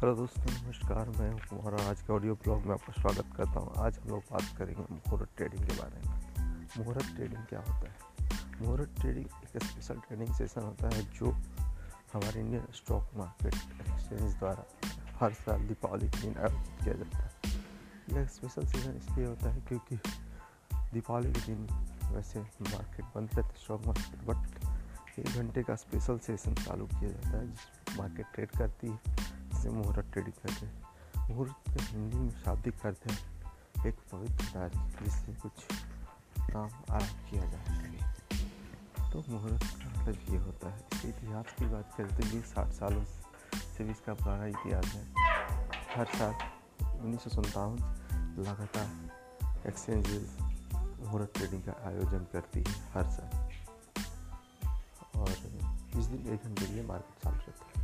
Hello दोस्तों, नमस्कार, मैं कुमार आज के ऑडियो ब्लॉग में आपका स्वागत करता हूँ। आज हम लोग बात करेंगे मुहूर्त ट्रेडिंग के बारे में। मुहूर्त ट्रेडिंग क्या होता है? मुहूर्त ट्रेडिंग एक स्पेशल ट्रेडिंग सेशन होता है जो हमारे इंडियन स्टॉक मार्केट एक्सचेंज द्वारा हर साल दीपावली के दिन आयोजित किया जाता है। यह स्पेशल सेशन इसलिए होता है क्योंकि दीपावली के दिन वैसे मार्केट बंद रहता है स्टॉक मार्केट बट एक घंटे का स्पेशल सेशन चालू किया जाता है जिस मार्केट ट्रेड करती है। जिसे मुहूर्त ट्रेडिंग कहते हैं। मुहूर्त के हिंदी में शाब्दिक करते हैं। एक पवित्र तारीख जिससे कुछ काम आरंभ किया जा सके। तो मुहूर्त का मतलब ये होता है, इतिहास की बात करें तो ये साठ सालों से भी इसका पुराना इतिहास है। हर साल उन्नीस सौ संतावन लगातार एक्सचेंजेस मुहूर्त ट्रेडिंग का आयोजन करती है हर साल। और इस दिन एक घंटे के लिए मार्केट चालू रहता है।